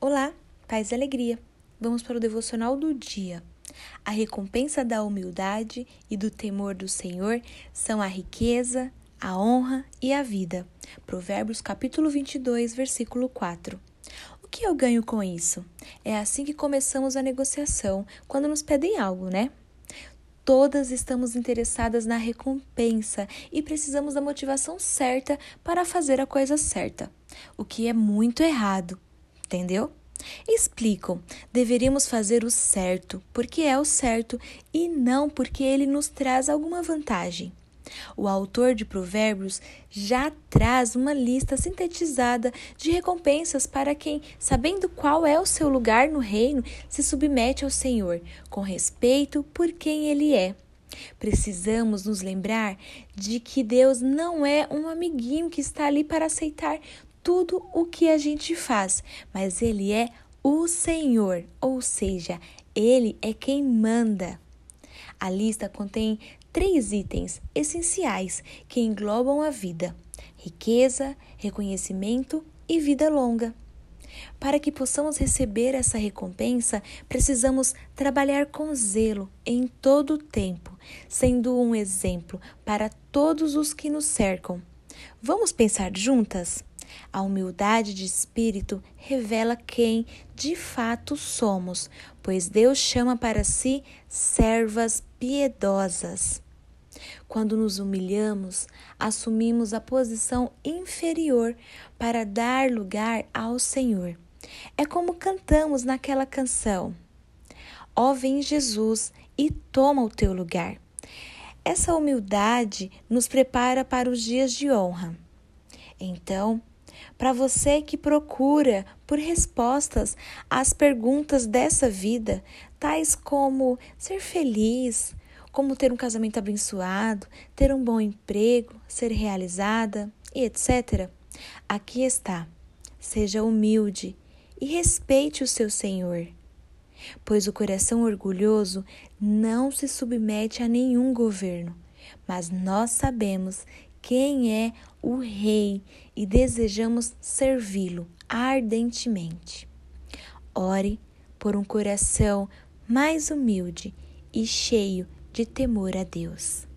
Olá, paz e alegria. Vamos para o devocional do dia. A recompensa da humildade e do temor do Senhor são a riqueza, a honra e a vida. Provérbios capítulo 22, versículo 4. O que eu ganho com isso? É assim que começamos a negociação, quando nos pedem algo, né? Todas estamos interessadas na recompensa e precisamos da motivação certa para fazer a coisa certa, o que é muito errado entendeu? Explicam, deveríamos fazer o certo porque é o certo e não porque ele nos traz alguma vantagem. O autor de Provérbios já traz uma lista sintetizada de recompensas para quem, sabendo qual é o seu lugar no reino, se submete ao Senhor, com respeito por quem ele é. Precisamos nos lembrar de que Deus não é um amiguinho que está ali para aceitar tudo o que a gente faz, mas Ele é o Senhor, ou seja, Ele é quem manda. A lista contém três itens essenciais que englobam a vida: riqueza, reconhecimento e vida longa. Para que possamos receber essa recompensa, precisamos trabalhar com zelo em todo o tempo, sendo um exemplo para todos os que nos cercam. Vamos pensar juntas? A humildade de espírito revela quem de fato somos, pois Deus chama para si servas piedosas. Quando nos humilhamos, assumimos a posição inferior para dar lugar ao Senhor. É como cantamos naquela canção: Ó, oh, vem Jesus e toma o teu lugar. Essa humildade nos prepara para os dias de honra. Então, para você que procura por respostas às perguntas dessa vida, tais como ser feliz, como ter um casamento abençoado, ter um bom emprego, ser realizada e etc. Aqui está. Seja humilde e respeite o seu Senhor. Pois o coração orgulhoso não se submete a nenhum governo, mas nós sabemos quem é o Rei e desejamos servi-lo ardentemente. Ore por um coração mais humilde e cheio de temor a Deus.